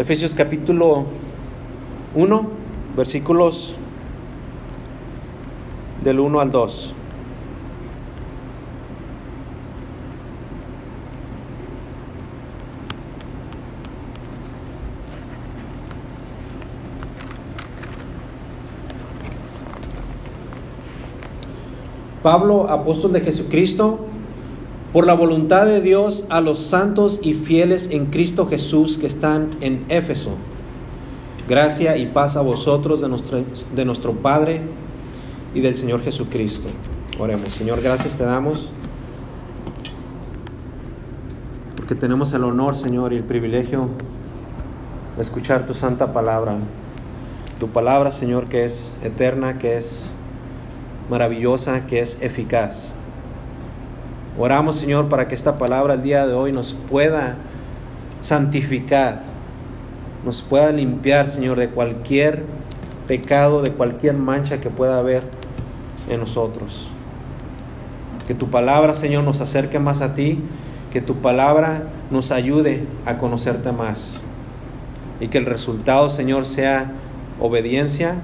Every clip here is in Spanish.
Efesios capítulo 1, versículos del 1 al 2. Pablo, apóstol de Jesucristo, por la voluntad de Dios a los santos y fieles en Cristo Jesús que están en Éfeso. Gracia y paz a vosotros de nuestro, Padre y del Señor Jesucristo. Oremos, Señor, gracias te damos porque tenemos el honor, Señor, y el privilegio de escuchar tu santa palabra. Tu palabra, Señor, que es eterna, que es maravillosa que es eficaz. Oramos, Señor, para que esta palabra el día de hoy nos pueda santificar, nos pueda limpiar, Señor, de cualquier pecado, de cualquier mancha que pueda haber en nosotros. Que tu palabra, Señor, nos acerque más a ti, que tu palabra nos ayude a conocerte más. Y que el resultado, Señor, sea obediencia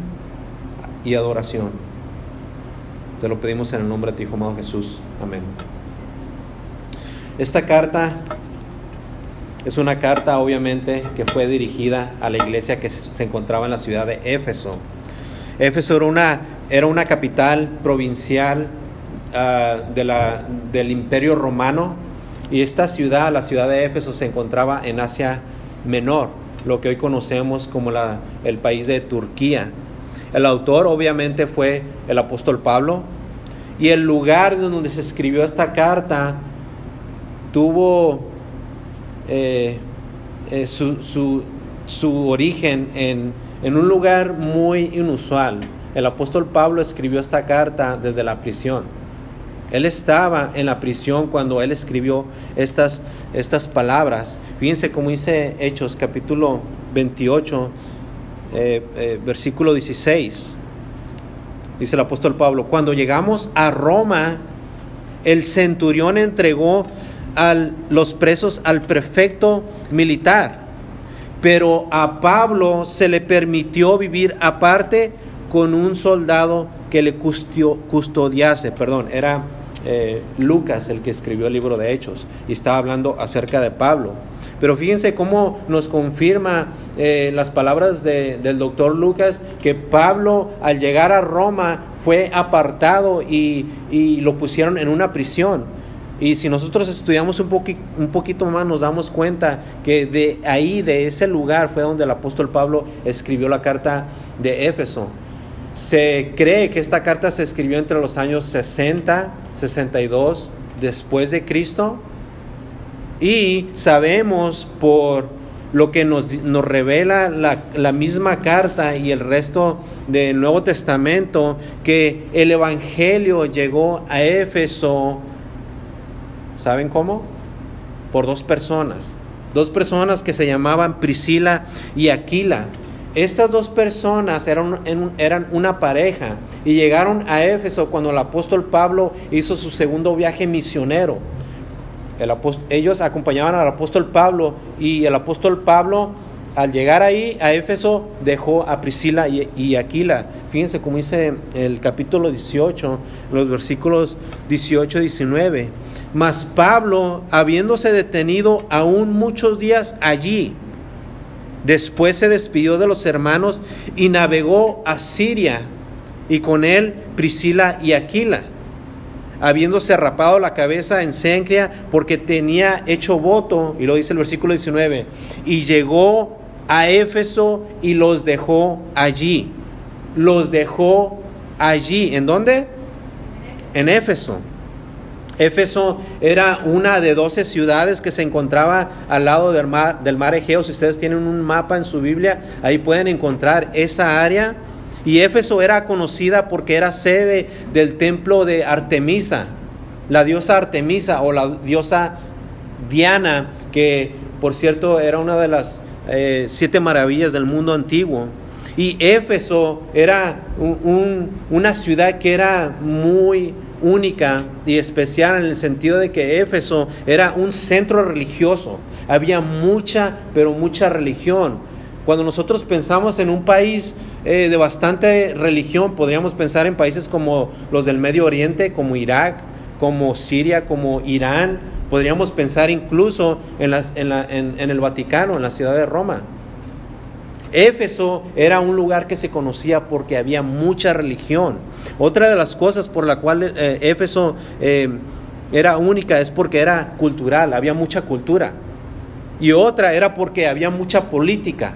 y adoración. Te lo pedimos en el nombre de tu Hijo amado Jesús. Amén. Esta carta es una carta obviamente que fue dirigida a la iglesia que se encontraba en la ciudad de Éfeso. Éfeso era una, era una capital provincial uh, de la, del imperio romano y esta ciudad, la ciudad de Éfeso, se encontraba en Asia Menor, lo que hoy conocemos como el país de Turquía. El autor obviamente fue el apóstol Pablo y el lugar donde se escribió esta carta tuvo eh, eh, su, su, origen en, en un lugar muy inusual. El apóstol Pablo escribió esta carta desde la prisión. Él estaba en la prisión cuando él escribió estas, estas palabras. Fíjense cómo dice Hechos capítulo 28, eh, eh, versículo 16. Dice el apóstol Pablo, cuando llegamos a Roma, el centurión entregó a los presos al prefecto militar, pero a Pablo se le permitió vivir aparte con un soldado que le custodiase, perdón, era eh, Lucas el que escribió el libro de Hechos y estaba hablando acerca de Pablo. Pero fíjense cómo nos confirma eh, las palabras del doctor Lucas que Pablo al llegar a Roma fue apartado y, lo pusieron en una prisión. Y si nosotros estudiamos un, un poquito más, nos damos cuenta que de ahí, de ese lugar, fue donde el apóstol Pablo escribió la carta de Éfeso. Se cree que esta carta se escribió entre los años 60, 62 después de Cristo y sabemos por lo que nos, nos revela la, la, misma carta y el resto del Nuevo Testamento, que el Evangelio llegó a Éfeso, ¿saben cómo? Por dos personas, dos personas que se llamaban Priscila y Aquila. Estas dos personas eran, eran una pareja y llegaron a Éfeso cuando el apóstol Pablo hizo su segundo viaje misionero ellos acompañaban al apóstol Pablo y el apóstol Pablo al llegar ahí a Éfeso dejó a Priscila y, Aquila. Fíjense cómo dice el capítulo 18, los versículos 18 y 19. Mas Pablo, habiéndose detenido aún muchos días allí, después se despidió de los hermanos y navegó a Siria, y con él Priscila y Aquila habiéndose rapado la cabeza en Sencria porque tenía hecho voto, y lo dice el versículo 19, y llegó a Éfeso y los dejó allí. Los dejó allí. ¿En dónde? En Éfeso. Éfeso era una de doce ciudades que se encontraba al lado del mar, del mar Egeo. Si ustedes tienen un mapa en su Biblia, ahí pueden encontrar esa área y Éfeso era conocida porque era sede del templo de Artemisa, la diosa Artemisa o la diosa Diana, que por cierto era una de las eh, siete maravillas del mundo antiguo. Y Éfeso era una ciudad que era muy única y especial en el sentido de que Éfeso era un centro religioso. había mucha, pero mucha religión. Cuando nosotros pensamos en un país eh, de bastante religión, podríamos pensar en países como los del Medio Oriente, como Irak, como Siria, como Irán. Podríamos pensar incluso en, en el Vaticano, en la ciudad de Roma. Éfeso era un lugar que se conocía porque había mucha religión. Otra de las cosas por la cual eh, Éfeso eh, era única es porque era cultural, había mucha cultura. Y otra era porque había mucha política.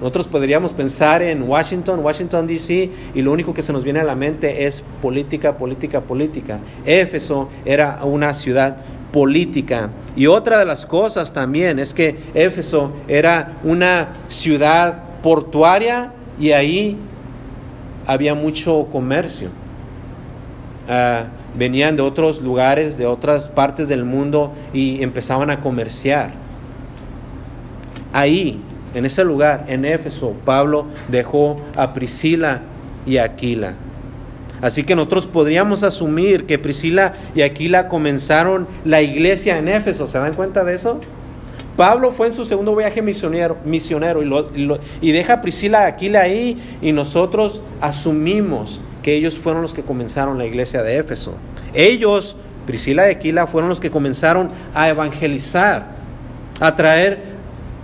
Nosotros podríamos pensar en Washington, Washington DC, y lo único que se nos viene a la mente es política, política, política. Éfeso era una ciudad política. Y otra de las cosas también es que Éfeso era una ciudad portuaria y ahí había mucho comercio. Ah, venían de otros lugares, de otras partes del mundo y empezaban a comerciar. Ahí en ese lugar, en Éfeso, Pablo dejó a Priscila y Aquila. Así que nosotros podríamos asumir que Priscila y Aquila comenzaron la iglesia en Éfeso. ¿Se dan cuenta de eso? Pablo fue en su segundo viaje misionero, y, y, deja a Priscila Aquila ahí y nosotros asumimos que ellos fueron los que comenzaron la iglesia de Éfeso. Ellos, Priscila y Aquila, fueron los que comenzaron a evangelizar, a traer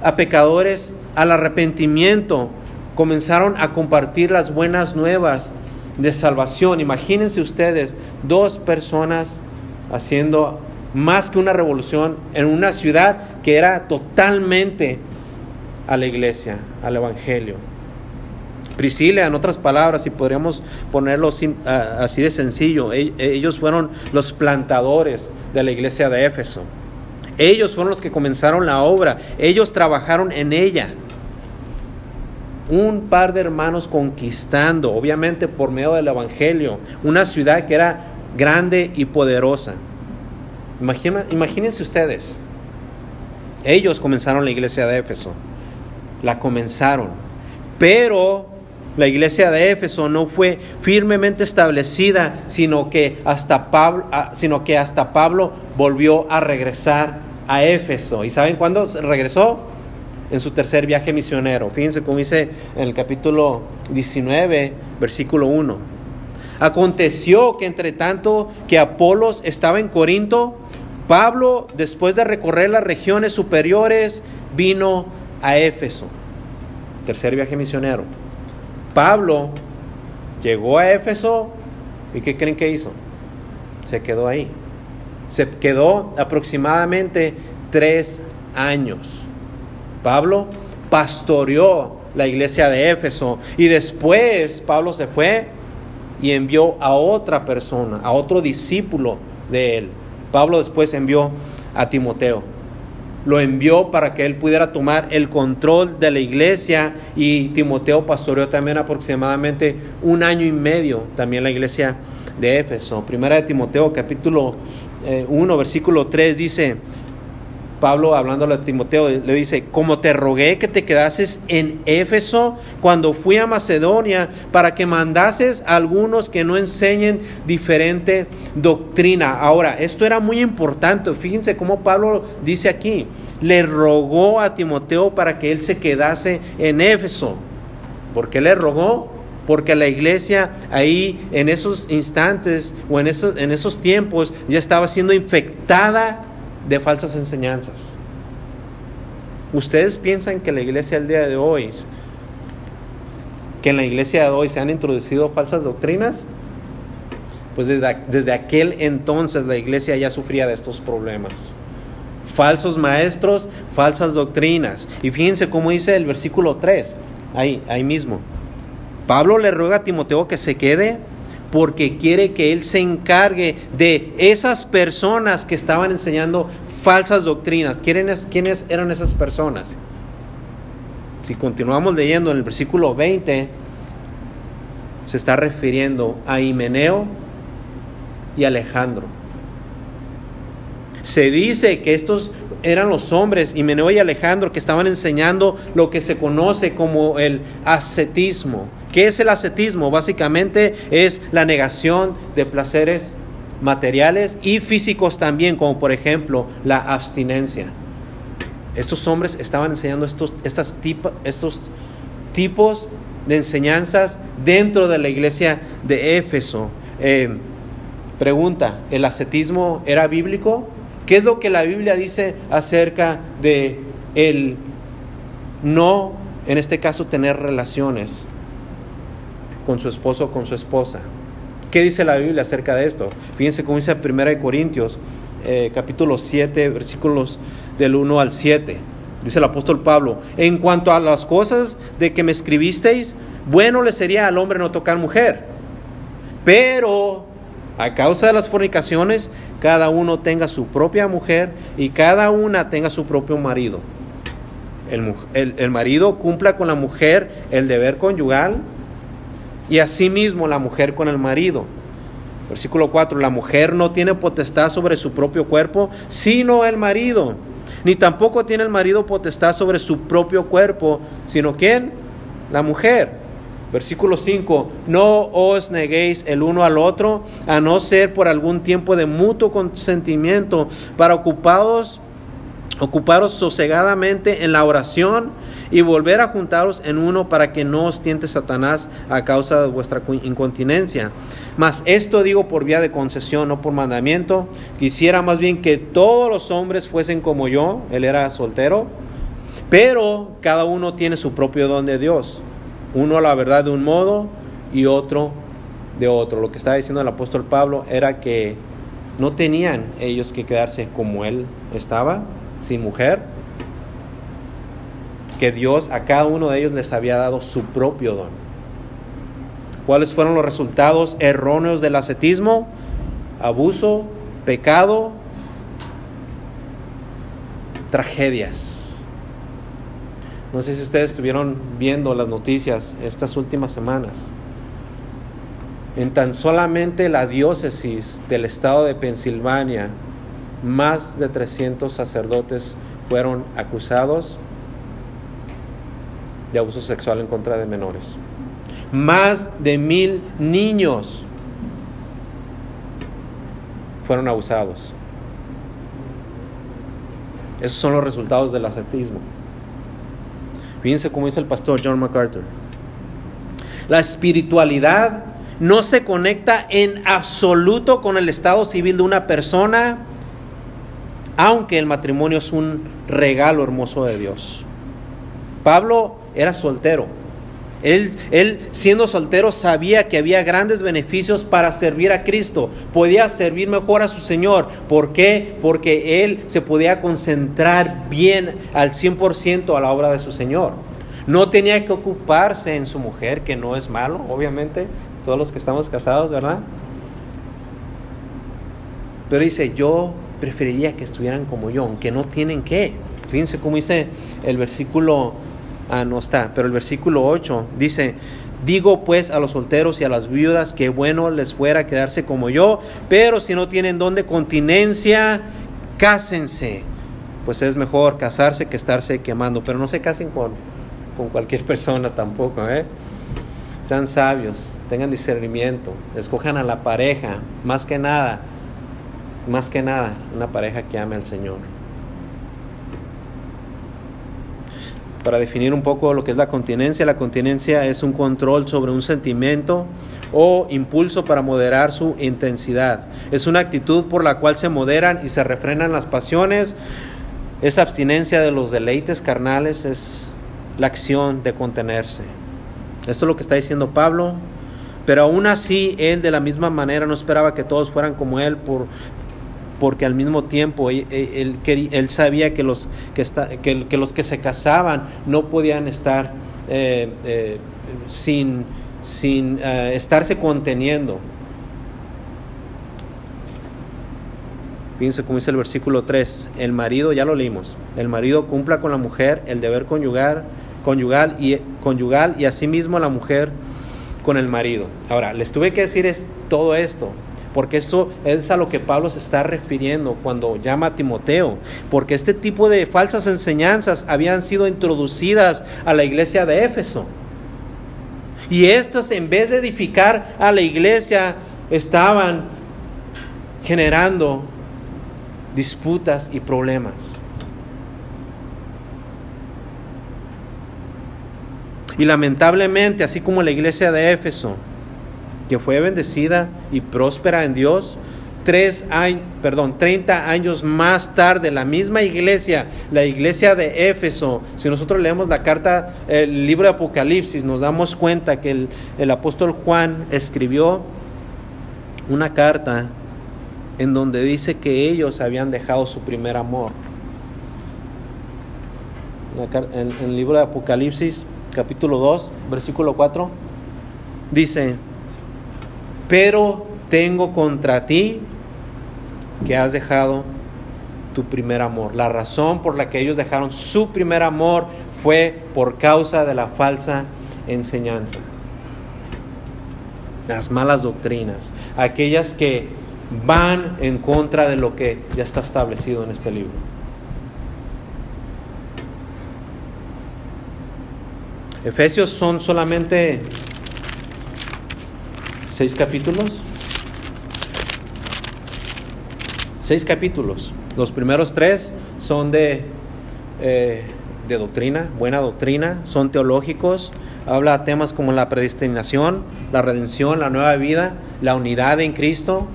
a pecadores al arrepentimiento, comenzaron a compartir las buenas nuevas de salvación. Imagínense ustedes dos personas haciendo más que una revolución en una ciudad que era totalmente a la iglesia, al evangelio. Priscila, en otras palabras, si podríamos ponerlo así de sencillo, e, ellos fueron los plantadores de la iglesia de Éfeso. Ellos fueron los que comenzaron la obra, ellos trabajaron en ella. Un par de hermanos conquistando, obviamente por medio del Evangelio, una ciudad que era grande y poderosa. Imagínense ustedes, ellos comenzaron la iglesia de Éfeso, la comenzaron, pero la iglesia de Éfeso no fue firmemente establecida, sino que hasta Pablo, ah, sino que hasta Pablo volvió a regresar a Éfeso. ¿Y saben cuándo regresó? En su tercer viaje misionero. Fíjense cómo dice en el capítulo 19, versículo 1. Aconteció que entre tanto que Apolos estaba en Corinto, Pablo, después de recorrer las regiones superiores, vino a Éfeso. Tercer viaje misionero. Pablo llegó a Éfeso y ¿qué creen que hizo? Se quedó ahí. Se quedó aproximadamente tres años. Pablo pastoreó la iglesia de Éfeso y después Pablo se fue y envió a otra persona, a otro discípulo de él. Pablo después envió a Timoteo lo envió para que él pudiera tomar el control de la iglesia y Timoteo pastoreó también aproximadamente un año y medio también la iglesia de Éfeso. Primera de Timoteo capítulo 1 eh, versículo 3 dice, Pablo hablándole a Timoteo le dice, como te rogué que te quedases en Éfeso cuando fui a Macedonia para que mandases a algunos que no enseñen diferente doctrina. Ahora, esto era muy importante. Fíjense cómo Pablo dice aquí, le rogó a Timoteo para que él se quedase en Éfeso. ¿Por qué le rogó? Porque la iglesia ahí en esos instantes o en esos, en esos tiempos ya estaba siendo infectada de falsas enseñanzas. ¿Ustedes piensan que la iglesia del día de hoy, que en la iglesia de hoy se han introducido falsas doctrinas? Pues desde, desde aquel entonces la iglesia ya sufría de estos problemas. Falsos maestros, falsas doctrinas. Y fíjense cómo dice el versículo 3, ahí, ahí mismo. Pablo le ruega a Timoteo que se quede porque quiere que Él se encargue de esas personas que estaban enseñando falsas doctrinas. ¿Quiénes eran esas personas? Si continuamos leyendo en el versículo 20, se está refiriendo a Himeneo y Alejandro. Se dice que estos eran los hombres, Himeneo y Alejandro, que estaban enseñando lo que se conoce como el ascetismo ¿Qué es el ascetismo? Básicamente es la negación de placeres materiales y físicos también, como por ejemplo la abstinencia. Estos hombres estaban enseñando estos, estas estos tipos de enseñanzas dentro de la iglesia de Éfeso. Eh, pregunta, ¿el ascetismo era bíblico? ¿Qué es lo que la Biblia dice acerca de el no, en este caso, tener relaciones con su esposo o con su esposa? ¿Qué dice la Biblia acerca de esto? Fíjense cómo dice 1 Corintios, eh, capítulo 7, versículos del 1 al 7. Dice el apóstol Pablo, en cuanto a las cosas de que me escribisteis, bueno le sería al hombre no tocar mujer. Pero a causa de las fornicaciones, cada uno tenga su propia mujer y cada una tenga su propio marido. El, el marido cumpla con la mujer el deber conyugal y asimismo la mujer con el marido. Versículo 4, la mujer no tiene potestad sobre su propio cuerpo, sino el marido. Ni tampoco tiene el marido potestad sobre su propio cuerpo, sino quién? La mujer. Versículo 5, no os neguéis el uno al otro, a no ser por algún tiempo de mutuo consentimiento, para ocupados, ocuparos sosegadamente en la oración y volver a juntaros en uno para que no os tiente Satanás a causa de vuestra incontinencia. Mas esto digo por vía de concesión, no por mandamiento. Quisiera más bien que todos los hombres fuesen como yo, él era soltero, pero cada uno tiene su propio don de Dios uno la verdad de un modo y otro de otro. Lo que estaba diciendo el apóstol Pablo era que no tenían ellos que quedarse como él estaba, sin mujer, que Dios a cada uno de ellos les había dado su propio don. ¿Cuáles fueron los resultados erróneos del ascetismo? Abuso, pecado, tragedias. No sé si ustedes estuvieron viendo las noticias estas últimas semanas. En tan solamente la diócesis del estado de Pensilvania, más de 300 sacerdotes fueron acusados de abuso sexual en contra de menores. Más de mil niños fueron abusados. Esos son los resultados del ascetismo. Fíjense cómo dice el pastor John MacArthur. La espiritualidad no se conecta en absoluto con el estado civil de una persona, aunque el matrimonio es un regalo hermoso de Dios. Pablo era soltero, él, siendo soltero sabía que había grandes beneficios para servir a Cristo. Podía servir mejor a su Señor. ¿Por qué? Porque él se podía concentrar bien al 100% a la obra de su Señor. No tenía que ocuparse en su mujer, que no es malo, obviamente, todos los que estamos casados, ¿verdad? Pero dice, yo preferiría que estuvieran como yo, aunque no tienen que. Fíjense cómo dice el versículo Ah, no está. Pero el versículo 8 dice, digo pues a los solteros y a las viudas que bueno les fuera quedarse como yo, pero si no tienen don de continencia, cásense. Pues es mejor casarse que estarse quemando, pero no se casen con, con cualquier persona tampoco, ¿eh? Sean sabios, tengan discernimiento, escojan a la pareja, más que nada, más que nada, una pareja que ame al Señor. Para definir un poco lo que es la continencia. La continencia es un control sobre un sentimiento o impulso para moderar su intensidad. Es una actitud por la cual se moderan y se refrenan las pasiones. Es abstinencia de los deleites carnales, es la acción de contenerse. Esto es lo que está diciendo Pablo. Pero aún así, él de la misma manera no esperaba que todos fueran como él por, porque al mismo tiempo él, sabía que los que, los que se casaban no podían estar eh, eh, sin, sin eh, estarse conteniendo. Fíjense cómo dice el versículo 3, el marido, ya lo leímos, el marido cumpla con la mujer el deber conyugal, conyugal, y, y asimismo la mujer con el marido. Ahora, les tuve que decir es, todo esto porque esto es a lo que Pablo se está refiriendo cuando llama a Timoteo, porque este tipo de falsas enseñanzas habían sido introducidas a la iglesia de Éfeso. Y estas, en vez de edificar a la iglesia, estaban generando disputas y problemas. Y lamentablemente, así como la iglesia de Éfeso, que fue bendecida y próspera en Dios, tres años, perdón, 30 años más tarde, la misma iglesia, la iglesia de Éfeso, si nosotros leemos la carta, el libro de Apocalipsis, nos damos cuenta que el, el apóstol Juan escribió una carta en donde dice que ellos habían dejado su primer amor. En el libro de Apocalipsis, capítulo 2, versículo 4, dice, pero tengo contra ti que has dejado tu primer amor. La razón por la que ellos dejaron su primer amor fue por causa de la falsa enseñanza. Las malas doctrinas, aquellas que van en contra de lo que ya está establecido en este libro. Efesios son solamente seis capítulos. Seis capítulos. Los primeros tres son de, eh, de doctrina, buena doctrina, son teológicos. Habla temas como la predestinación, la redención, la nueva vida, la unidad en Cristo,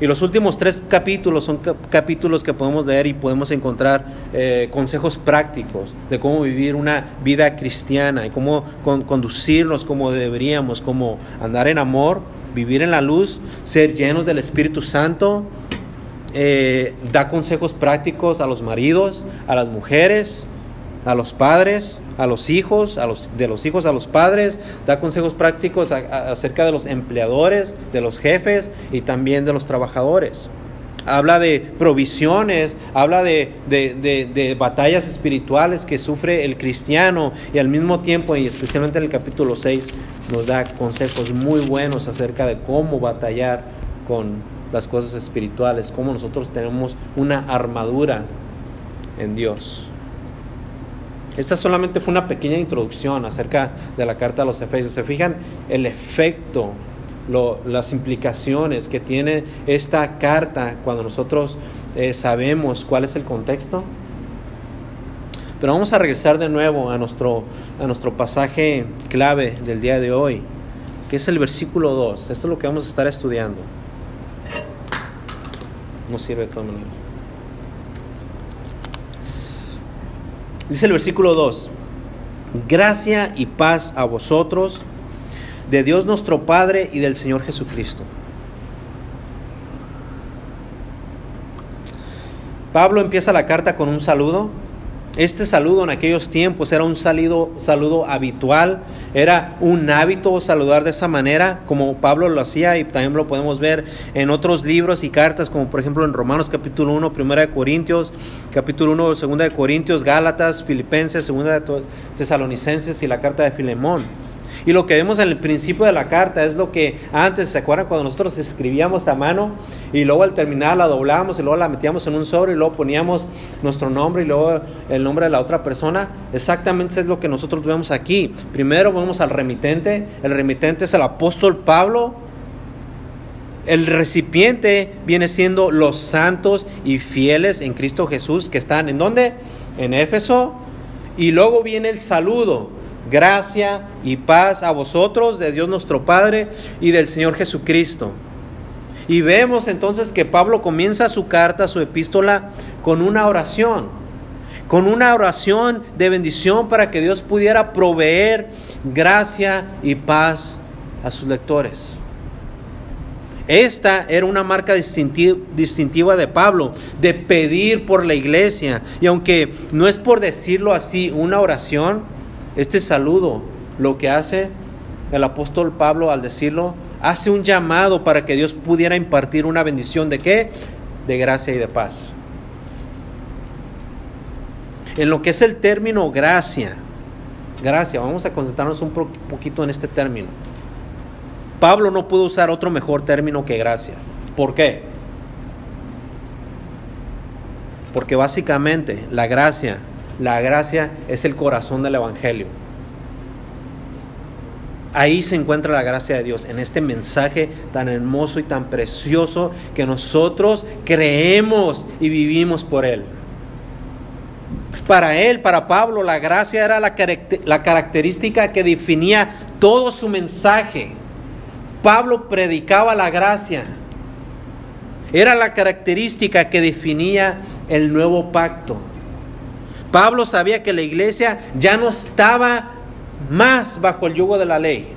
y los últimos tres capítulos son capítulos que podemos leer y podemos encontrar eh, consejos prácticos de cómo vivir una vida cristiana y cómo conducirnos como deberíamos, cómo andar en amor, vivir en la luz, ser llenos del Espíritu Santo. Eh, da consejos prácticos a los maridos, a las mujeres, a los padres, a los hijos, a los, de los hijos a los padres, da consejos prácticos acerca de los empleadores, de los jefes y también de los trabajadores. Habla de provisiones, habla de, de, batallas espirituales que sufre el cristiano y al mismo tiempo, y especialmente en el capítulo 6, nos da consejos muy buenos acerca de cómo batallar con las cosas espirituales, cómo nosotros tenemos una armadura en Dios. Esta solamente fue una pequeña introducción acerca de la carta a los Efesios. ¿Se fijan el efecto, las implicaciones que tiene esta carta cuando nosotros eh, sabemos cuál es el contexto? Pero vamos a regresar de nuevo a nuestro, a nuestro pasaje clave del día de hoy, que es el versículo 2. Esto es lo que vamos a estar estudiando. No sirve de todas maneras. Dice el versículo 2, gracia y paz a vosotros, de Dios nuestro Padre y del Señor Jesucristo. Pablo empieza la carta con un saludo este saludo en aquellos tiempos era un saludo, saludo habitual, era un hábito saludar de esa manera, como Pablo lo hacía y también lo podemos ver en otros libros y cartas, como por ejemplo en Romanos capítulo 1, primera de Corintios, capítulo 1, segunda de Corintios, Gálatas, Filipenses, segunda de Tesalonicenses y la carta de Filemón. Y lo que vemos en el principio de la carta es lo que antes, ¿se acuerdan cuando nosotros escribíamos a mano y luego al terminar la doblábamos y luego la metíamos en un sobre y luego poníamos nuestro nombre y luego el nombre de la otra persona? Exactamente es lo que nosotros vemos aquí. Primero vamos al remitente, el remitente es el apóstol Pablo. El recipiente viene siendo los santos y fieles en Cristo Jesús que están en dónde? En Éfeso. Y luego viene el saludo Gracia y paz a vosotros, de Dios nuestro Padre y del Señor Jesucristo. Y vemos entonces que Pablo comienza su carta, su epístola, con una oración, con una oración de bendición para que Dios pudiera proveer gracia y paz a sus lectores. Esta era una marca distintiva de Pablo, de pedir por la iglesia. Y aunque no es por decirlo así una oración, este saludo, lo que hace el apóstol Pablo al decirlo, hace un llamado para que Dios pudiera impartir una bendición de qué? De gracia y de paz. En lo que es el término gracia, gracia, vamos a concentrarnos un poquito en este término. Pablo no pudo usar otro mejor término que gracia. ¿Por qué? Porque básicamente la gracia la gracia es el corazón del Evangelio. Ahí se encuentra la gracia de Dios, en este mensaje tan hermoso y tan precioso que nosotros creemos y vivimos por Él. Para él, para Pablo, la gracia era la, característica que definía todo su mensaje. Pablo predicaba la gracia. Era la característica que definía el nuevo pacto. Pablo sabía que la iglesia ya no estaba más bajo el yugo de la ley.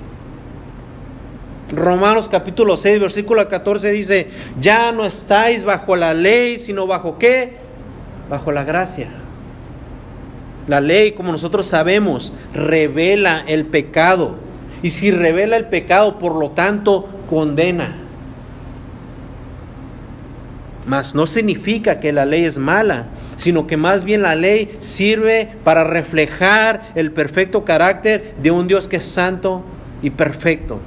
Romanos capítulo 6, versículo 14 dice, ya no estáis bajo la ley, sino bajo qué? Bajo la gracia. La ley, como nosotros sabemos, revela el pecado. Y si revela el pecado, por lo tanto, condena. Mas no significa que la ley es mala, sino que más bien la ley sirve para reflejar el perfecto carácter de un Dios que es santo y perfecto.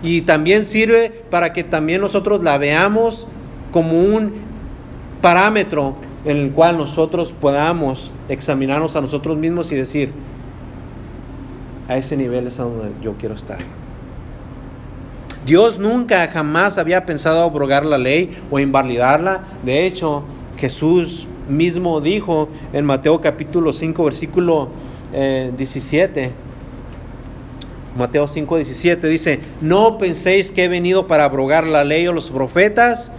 Y también sirve para que también nosotros la veamos como un parámetro en el cual nosotros podamos examinarnos a nosotros mismos y decir, a ese nivel es a donde yo quiero estar. Dios nunca jamás había pensado abrogar la ley o invalidarla. De hecho, Jesús mismo dijo en Mateo capítulo 5, versículo 17, eh, Mateo 5, 17 dice, no penséis que he venido para abrogar la ley o los profetas,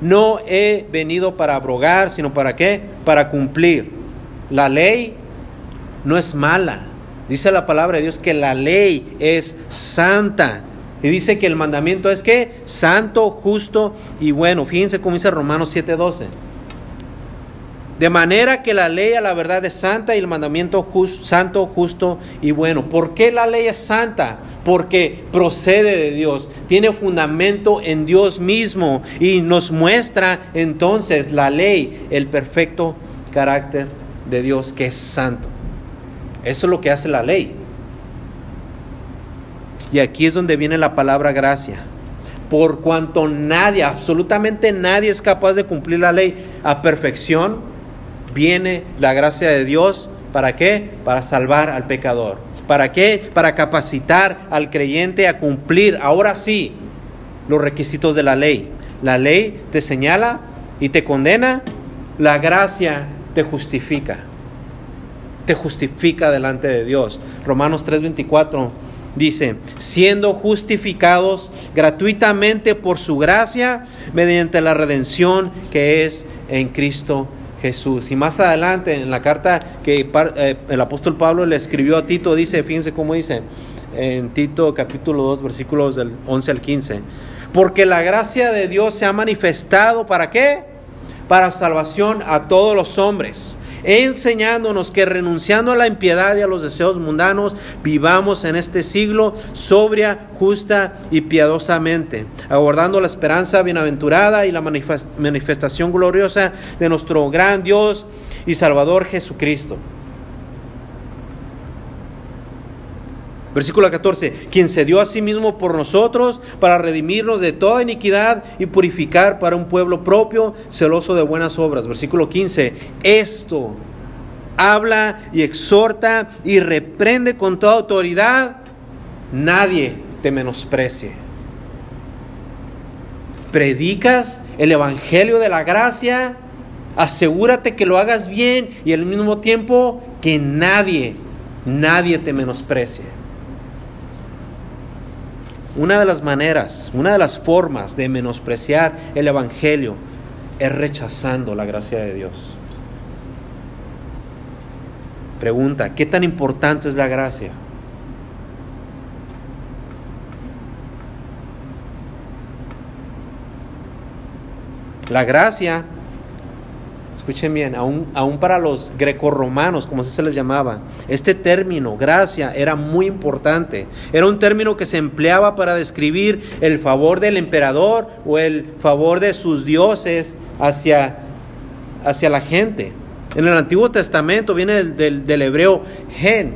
no he venido para abrogar, sino para qué? Para cumplir. La ley no es mala. Dice la palabra de Dios que la ley es santa. Y dice que el mandamiento es que santo, justo y bueno. Fíjense cómo dice Romanos 7:12. De manera que la ley a la verdad es santa y el mandamiento santo, justo y bueno. ¿Por qué la ley es santa? Porque procede de Dios, tiene fundamento en Dios mismo y nos muestra entonces la ley, el perfecto carácter de Dios que es santo. Eso es lo que hace la ley. Y aquí es donde viene la palabra gracia. Por cuanto nadie, absolutamente nadie es capaz de cumplir la ley a perfección, viene la gracia de Dios. ¿Para qué? Para salvar al pecador. ¿Para qué? Para capacitar al creyente a cumplir, ahora sí, los requisitos de la ley. La ley te señala y te condena, la gracia te justifica. Te justifica delante de Dios. Romanos 3:24 dice, siendo justificados gratuitamente por su gracia mediante la redención que es en Cristo Jesús. Y más adelante en la carta que eh, el apóstol Pablo le escribió a Tito, dice, fíjense cómo dice, en Tito capítulo 2, versículos del 11 al 15, porque la gracia de Dios se ha manifestado para qué? Para salvación a todos los hombres enseñándonos que renunciando a la impiedad y a los deseos mundanos, vivamos en este siglo sobria, justa y piadosamente, aguardando la esperanza bienaventurada y la manifestación gloriosa de nuestro gran Dios y Salvador Jesucristo Versículo 14, quien se dio a sí mismo por nosotros para redimirnos de toda iniquidad y purificar para un pueblo propio, celoso de buenas obras. Versículo 15, esto habla y exhorta y reprende con toda autoridad, nadie te menosprecie. Predicas el Evangelio de la gracia, asegúrate que lo hagas bien y al mismo tiempo que nadie, nadie te menosprecie. Una de las maneras, una de las formas de menospreciar el Evangelio es rechazando la gracia de Dios. Pregunta, ¿qué tan importante es la gracia? La gracia escuchen bien, aún, aún para los grecorromanos, como así se les llamaba, este término, gracia, era muy importante. Era un término que se empleaba para describir el favor del emperador o el favor de sus dioses hacia, hacia la gente. En el Antiguo Testamento viene del, del hebreo gen,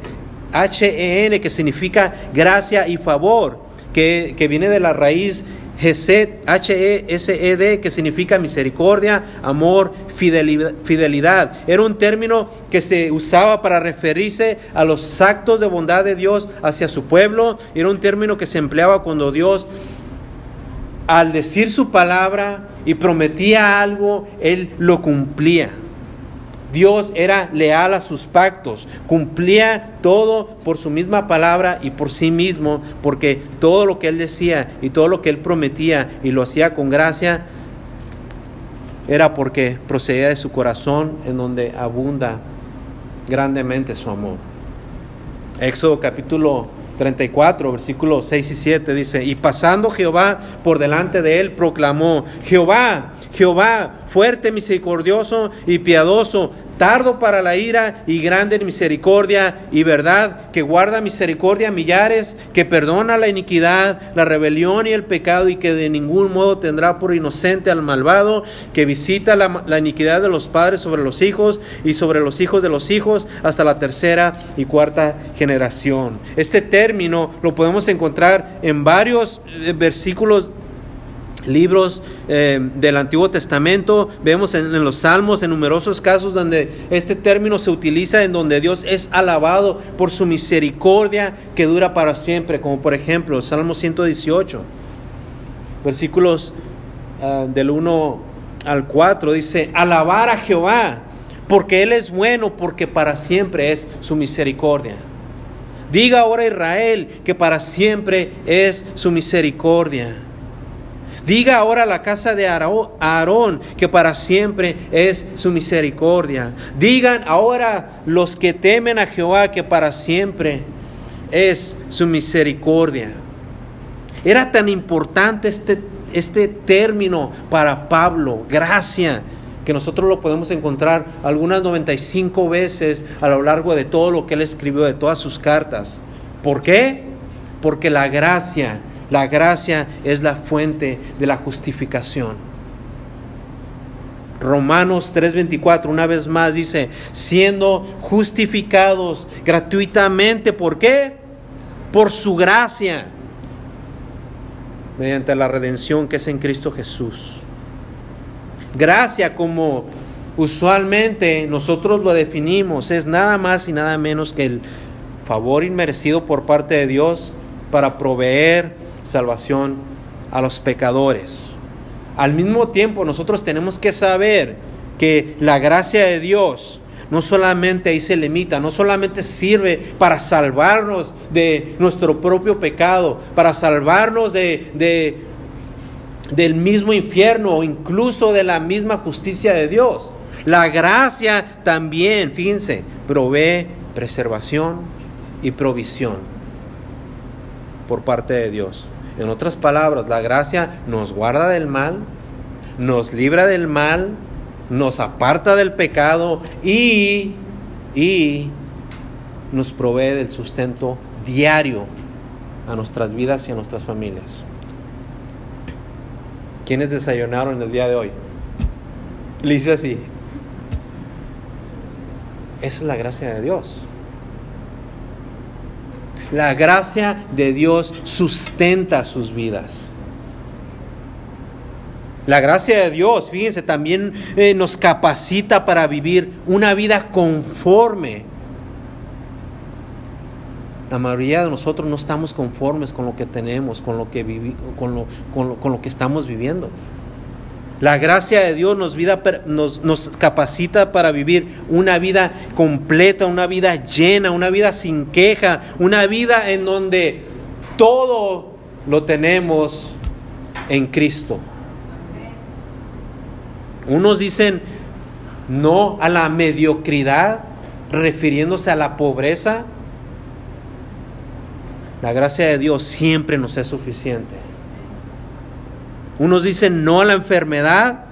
H-E-N, que significa gracia y favor, que, que viene de la raíz Hesed, H-E-S-E-D, que significa misericordia, amor, fidelidad. Era un término que se usaba para referirse a los actos de bondad de Dios hacia su pueblo. Era un término que se empleaba cuando Dios, al decir su palabra y prometía algo, Él lo cumplía. Dios era leal a sus pactos, cumplía todo por su misma palabra y por sí mismo, porque todo lo que Él decía y todo lo que Él prometía y lo hacía con gracia, era porque procedía de su corazón en donde abunda grandemente su amor. Éxodo capítulo 34, versículos 6 y 7 dice, y pasando Jehová por delante de él, proclamó, Jehová, Jehová, fuerte, misericordioso y piadoso, tardo para la ira y grande en misericordia y verdad, que guarda misericordia a millares, que perdona la iniquidad, la rebelión y el pecado y que de ningún modo tendrá por inocente al malvado, que visita la, la iniquidad de los padres sobre los hijos y sobre los hijos de los hijos hasta la tercera y cuarta generación. Este término lo podemos encontrar en varios eh, versículos libros eh, del Antiguo Testamento, vemos en, los Salmos, en numerosos casos donde este término se utiliza, en donde Dios es alabado por su misericordia que dura para siempre, como por ejemplo Salmo 118, versículos ah, del 1 al 4, dice, alabar a Jehová, porque Él es bueno, porque para siempre es su misericordia. Diga ahora Israel que para siempre es su misericordia. Diga ahora la casa de Aarón que para siempre es su misericordia. Digan ahora los que temen a Jehová que para siempre es su misericordia. Era tan importante este, este término para Pablo, gracia, que nosotros lo podemos encontrar algunas 95 veces a lo largo de todo lo que él escribió, de todas sus cartas. ¿Por qué? Porque la gracia la gracia es la fuente de la justificación. Romanos 3:24 una vez más dice, siendo justificados gratuitamente, ¿por qué? Por su gracia, mediante la redención que es en Cristo Jesús. Gracia como usualmente nosotros lo definimos, es nada más y nada menos que el favor inmerecido por parte de Dios para proveer salvación a los pecadores. Al mismo tiempo, nosotros tenemos que saber que la gracia de Dios no solamente ahí se limita, no solamente sirve para salvarnos de nuestro propio pecado, para salvarnos de, de del mismo infierno o incluso de la misma justicia de Dios. La gracia también, fíjense, provee preservación y provisión por parte de Dios. En otras palabras, la gracia nos guarda del mal, nos libra del mal, nos aparta del pecado y, y nos provee del sustento diario a nuestras vidas y a nuestras familias. ¿Quiénes desayunaron el día de hoy? Le hice así. Esa es la gracia de Dios. La gracia de Dios sustenta sus vidas. La gracia de Dios, fíjense, también eh, nos capacita para vivir una vida conforme. La mayoría de nosotros no estamos conformes con lo que tenemos, con lo que, con con lo que estamos viviendo. La gracia de Dios nos, vida, nos, nos, capacita para vivir una vida completa, una vida llena, una vida sin queja, una vida en donde todo lo tenemos en Cristo. Unos dicen no a la mediocridad, refiriéndose a la pobreza. La gracia de Dios siempre nos es suficiente. Unos dicen no a la enfermedad.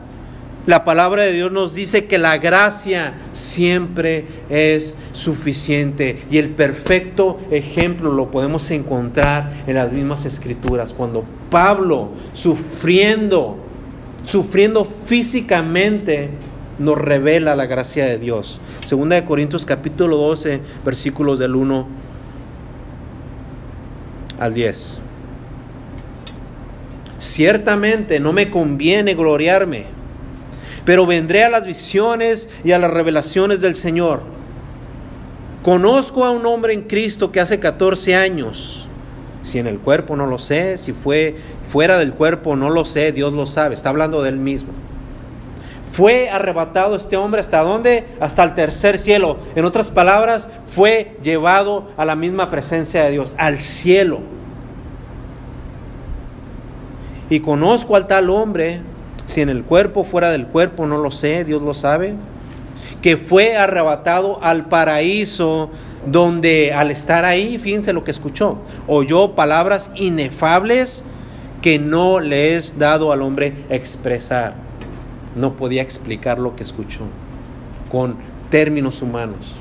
La palabra de Dios nos dice que la gracia siempre es suficiente y el perfecto ejemplo lo podemos encontrar en las mismas escrituras. Cuando Pablo, sufriendo, sufriendo físicamente, nos revela la gracia de Dios. Segunda de Corintios capítulo 12, versículos del 1 al 10. Ciertamente no me conviene gloriarme, pero vendré a las visiones y a las revelaciones del Señor. Conozco a un hombre en Cristo que hace 14 años, si en el cuerpo no lo sé, si fue fuera del cuerpo no lo sé, Dios lo sabe, está hablando de él mismo. Fue arrebatado este hombre hasta dónde? Hasta el tercer cielo. En otras palabras, fue llevado a la misma presencia de Dios, al cielo. Y conozco al tal hombre, si en el cuerpo, fuera del cuerpo, no lo sé, Dios lo sabe, que fue arrebatado al paraíso, donde al estar ahí, fíjense lo que escuchó, oyó palabras inefables que no le es dado al hombre expresar no podía explicar lo que escuchó con términos humanos.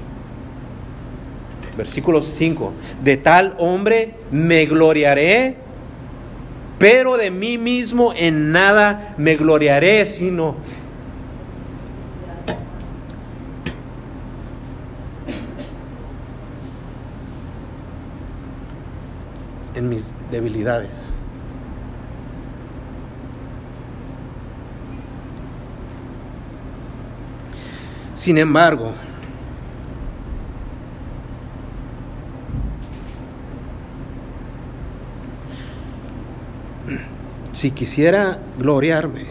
Versículo 5. De tal hombre me gloriaré, pero de mí mismo en nada me gloriaré, sino en mis debilidades. Sin embargo, si quisiera gloriarme,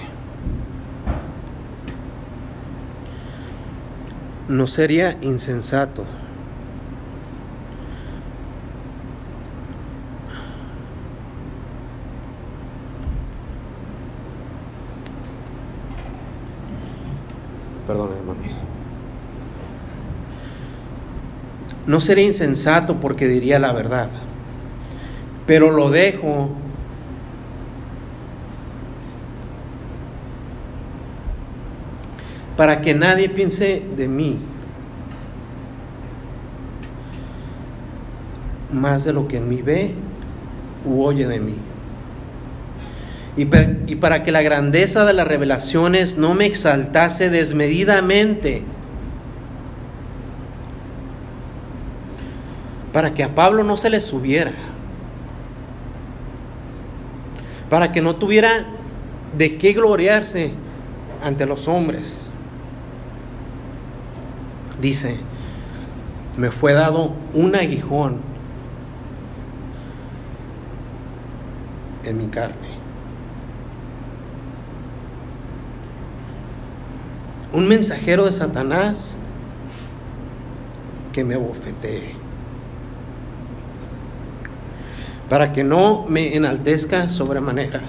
no sería insensato. Perdón, hermanos. No seré insensato porque diría la verdad, pero lo dejo para que nadie piense de mí más de lo que en mí ve u oye de mí. Y, y, para que la grandeza de las revelaciones no me exaltase desmedidamente para que a Pablo no se le subiera, para que no tuviera de qué gloriarse ante los hombres. Dice, me fue dado un aguijón en mi carne. Un mensajero de Satanás que me bofetee. para que no me enaltezca sobremanera.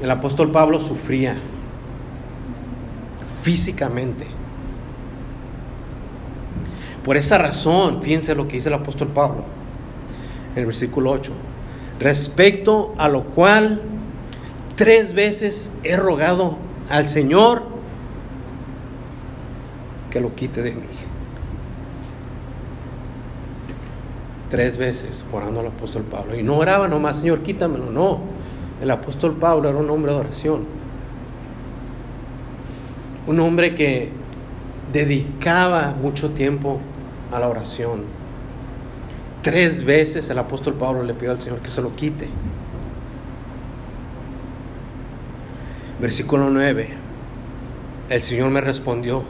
El apóstol Pablo sufría físicamente. Por esa razón, fíjense lo que dice el apóstol Pablo en el versículo 8. Respecto a lo cual tres veces he rogado al Señor que lo quite de mí. tres veces orando al apóstol Pablo. Y no oraba nomás, Señor, quítamelo, no. El apóstol Pablo era un hombre de oración. Un hombre que dedicaba mucho tiempo a la oración. Tres veces el apóstol Pablo le pidió al Señor que se lo quite. Versículo 9. El Señor me respondió,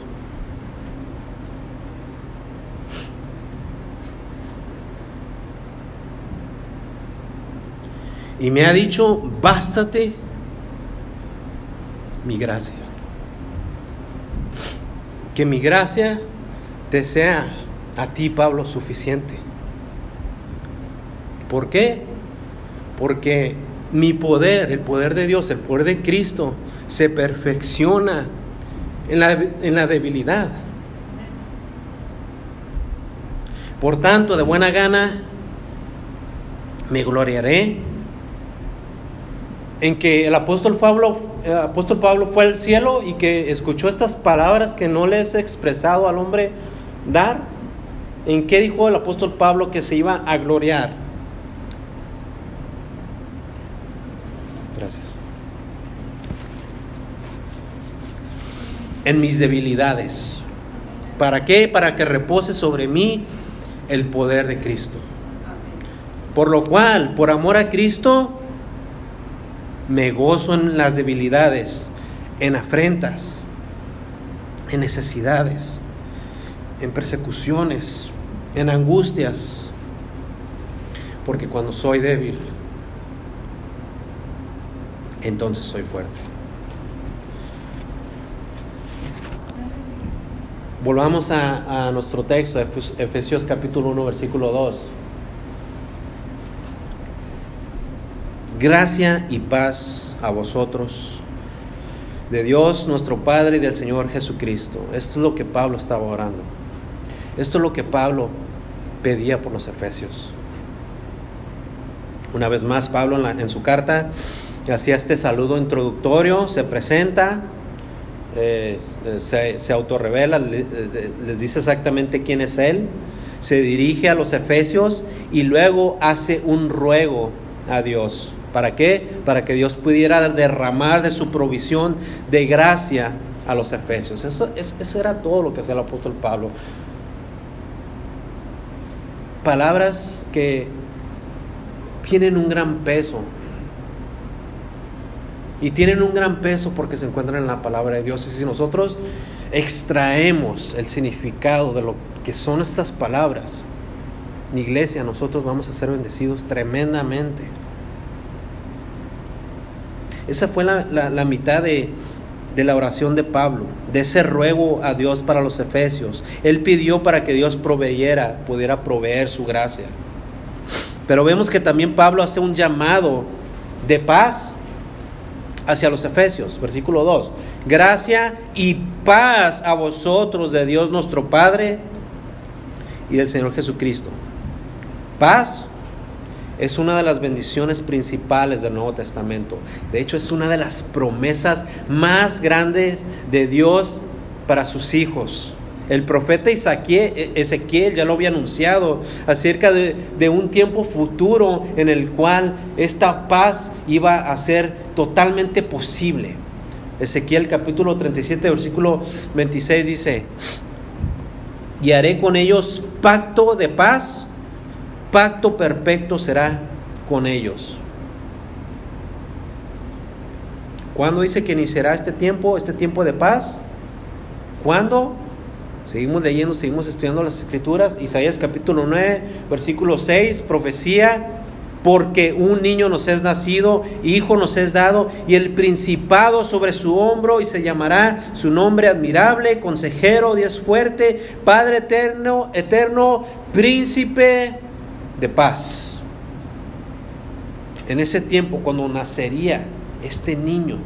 Y me ha dicho, bástate mi gracia. Que mi gracia te sea a ti, Pablo, suficiente. ¿Por qué? Porque mi poder, el poder de Dios, el poder de Cristo, se perfecciona en la, en la debilidad. Por tanto, de buena gana, me gloriaré en que el apóstol Pablo, apóstol Pablo fue al cielo y que escuchó estas palabras que no les he expresado al hombre dar. ¿En qué dijo el apóstol Pablo que se iba a gloriar? Gracias. En mis debilidades. ¿Para qué? Para que repose sobre mí el poder de Cristo. Por lo cual, por amor a Cristo, me gozo en las debilidades, en afrentas, en necesidades, en persecuciones, en angustias, porque cuando soy débil, entonces soy fuerte. Volvamos a, nuestro texto, Efesios capítulo 1, versículo 2. Gracia y paz a vosotros, de Dios nuestro Padre y del Señor Jesucristo. Esto es lo que Pablo estaba orando. Esto es lo que Pablo pedía por los efesios. Una vez más, Pablo en, su carta hacía este saludo introductorio, se presenta, eh, se, se autorrevela, eh, les dice exactamente quién es Él, se dirige a los efesios y luego hace un ruego a Dios. ¿Para qué? Para que Dios pudiera derramar de su provisión de gracia a los efesios. Eso, eso era todo lo que hacía el apóstol Pablo. Palabras que tienen un gran peso y tienen un gran peso porque se encuentran en la palabra de Dios. Y si nosotros extraemos el significado de lo que son estas palabras, iglesia, nosotros vamos a ser bendecidos tremendamente. Esa fue la, mitad de, de la oración de Pablo, de ese ruego a Dios para los efesios. Él pidió para que Dios proveyera, pudiera proveer su gracia. Pero vemos que también Pablo hace un llamado de paz hacia los Efesios, versículo 2. Gracia y paz a vosotros de Dios nuestro Padre y del Señor Jesucristo. Paz es una de las bendiciones principales del Nuevo Testamento. De hecho, es una de las promesas más grandes de Dios para sus hijos. El profeta e, Ezequiel ya lo había anunciado acerca de, un tiempo futuro en el cual esta paz iba a ser totalmente posible. Ezequiel capítulo 37, versículo 26 dice, y haré con ellos pacto de paz, pacto perfecto será con ellos. ¿Cuándo dice que iniciará este tiempo, este tiempo de paz? ¿Cuándo? Seguimos leyendo, seguimos estudiando las escrituras. Isaías capítulo 9, versículo 6, profecía, porque un niño nos es nacido, hijo nos es dado, y el principado sobre su hombro, y se llamará su nombre admirable, consejero, Dios fuerte, Padre eterno, eterno, príncipe de paz. En ese tiempo, cuando nacería este niño,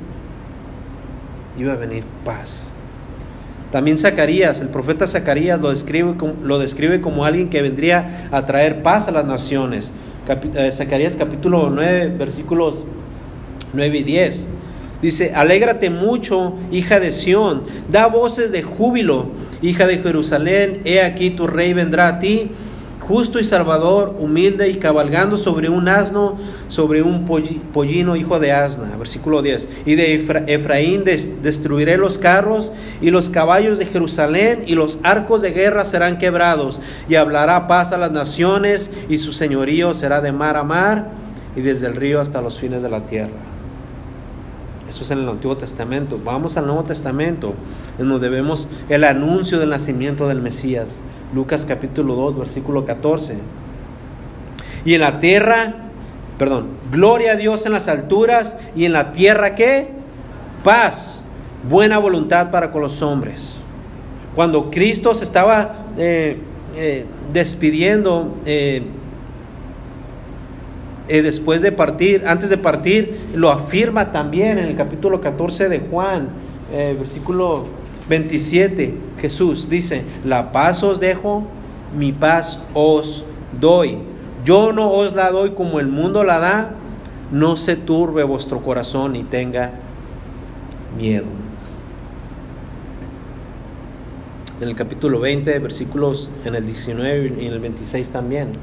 iba a venir paz. También Zacarías, el profeta Zacarías lo describe, lo describe como alguien que vendría a traer paz a las naciones. Eh, Zacarías capítulo 9, versículos 9 y 10. Dice, alégrate mucho, hija de Sión, da voces de júbilo, hija de Jerusalén, he aquí tu rey vendrá a ti justo y salvador, humilde y cabalgando sobre un asno, sobre un pollino, hijo de asna. Versículo 10. Y de Efraín destruiré los carros y los caballos de Jerusalén y los arcos de guerra serán quebrados y hablará paz a las naciones y su señorío será de mar a mar y desde el río hasta los fines de la tierra. Eso es en el Antiguo Testamento. Vamos al Nuevo Testamento, en donde vemos el anuncio del nacimiento del Mesías. Lucas capítulo 2, versículo 14. Y en la tierra, perdón, gloria a Dios en las alturas y en la tierra qué? Paz, buena voluntad para con los hombres. Cuando Cristo se estaba eh, eh, despidiendo, eh, después de partir, antes de partir, lo afirma también en el capítulo 14 de Juan, versículo 27, Jesús dice, la paz os dejo, mi paz os doy. Yo no os la doy como el mundo la da, no se turbe vuestro corazón y tenga miedo. En el capítulo 20, versículos en el 19 y en el 26 también.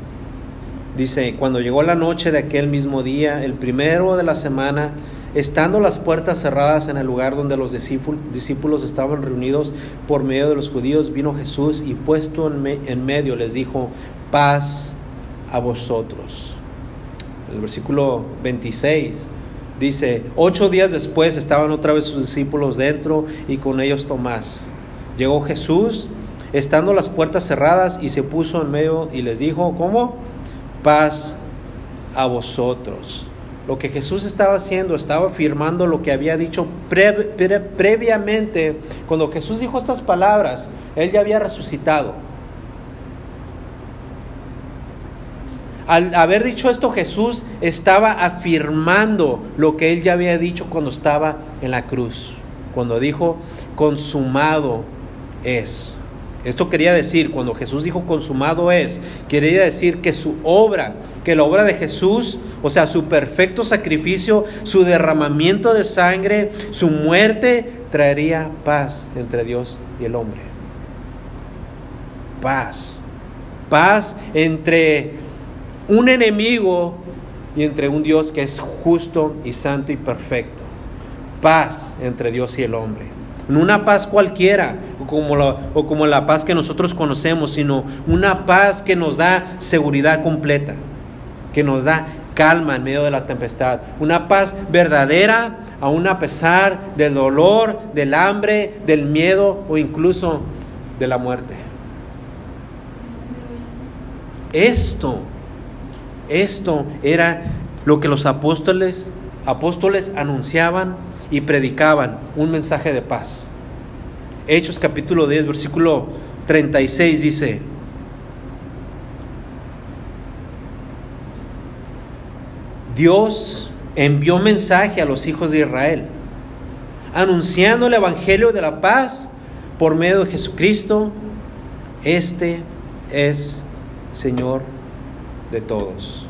Dice, cuando llegó la noche de aquel mismo día, el primero de la semana, Estando las puertas cerradas en el lugar donde los discípulos estaban reunidos por medio de los judíos, vino Jesús y puesto en, medio les dijo, paz a vosotros. El versículo 26 dice, ocho días después estaban otra vez sus discípulos dentro y con ellos Tomás. Llegó Jesús, estando las puertas cerradas, y se puso en medio y les dijo, ¿cómo? Paz a vosotros. Lo que Jesús estaba haciendo, estaba afirmando lo que había dicho previamente. Cuando Jesús dijo estas palabras, Él ya había resucitado. Al haber dicho esto, Jesús estaba afirmando lo que Él ya había dicho cuando estaba en la cruz. Cuando dijo, consumado es. Esto quería decir, cuando Jesús dijo consumado es, quería decir que su obra, que la obra de Jesús, o sea, su perfecto sacrificio, su derramamiento de sangre, su muerte, traería paz entre Dios y el hombre. Paz. Paz entre un enemigo y entre un Dios que es justo y santo y perfecto. Paz entre Dios y el hombre. No una paz cualquiera, o como, la, o como la paz que nosotros conocemos, sino una paz que nos da seguridad completa, que nos da calma en medio de la tempestad, una paz verdadera, aún a pesar del dolor, del hambre, del miedo o incluso de la muerte. Esto, esto era lo que los apóstoles, apóstoles anunciaban y predicaban un mensaje de paz. Hechos capítulo 10, versículo 36 dice, Dios envió mensaje a los hijos de Israel, anunciando el Evangelio de la paz por medio de Jesucristo. Este es Señor de todos.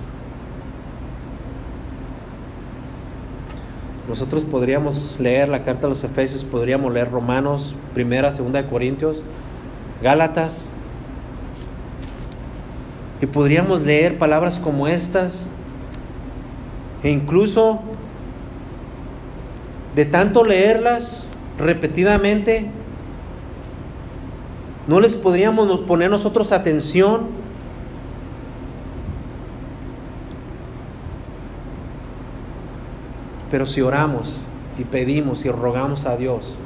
Nosotros podríamos leer la carta a los Efesios, podríamos leer Romanos, primera, segunda de Corintios, Gálatas, y podríamos leer palabras como estas, e incluso de tanto leerlas repetidamente, no les podríamos poner nosotros atención Pero si oramos y pedimos y rogamos a Dios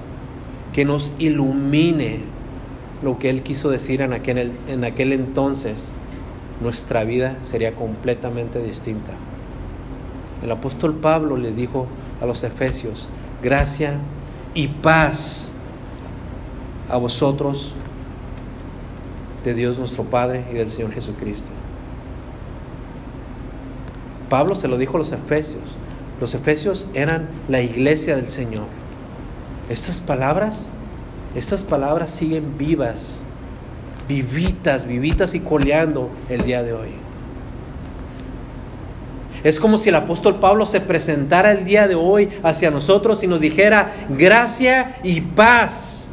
que nos ilumine lo que Él quiso decir en aquel, en aquel entonces, nuestra vida sería completamente distinta. El apóstol Pablo les dijo a los efesios, gracia y paz a vosotros de Dios nuestro Padre y del Señor Jesucristo. Pablo se lo dijo a los efesios, los efesios eran la iglesia del Señor. Estas palabras, estas palabras siguen vivas, vivitas, vivitas y coleando el día de hoy. Es como si el apóstol Pablo se presentara el día de hoy hacia nosotros y nos dijera gracia y paz.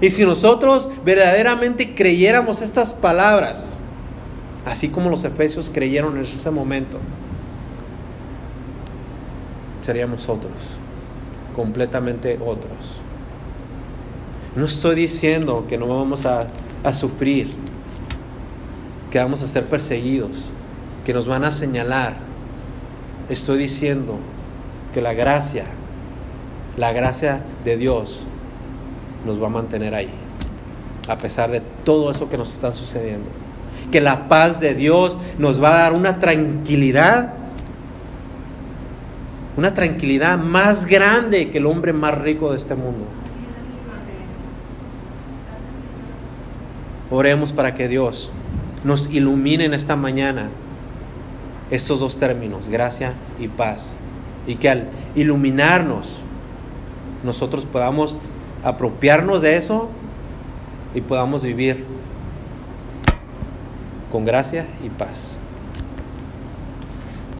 Y si nosotros verdaderamente creyéramos estas palabras, así como los efesios creyeron en ese momento, seríamos otros, completamente otros. No estoy diciendo que no vamos a, a sufrir, que vamos a ser perseguidos, que nos van a señalar. Estoy diciendo que la gracia, la gracia de Dios nos va a mantener ahí, a pesar de todo eso que nos está sucediendo. Que la paz de Dios nos va a dar una tranquilidad una tranquilidad más grande que el hombre más rico de este mundo. Oremos para que Dios nos ilumine en esta mañana estos dos términos, gracia y paz. Y que al iluminarnos nosotros podamos apropiarnos de eso y podamos vivir con gracia y paz.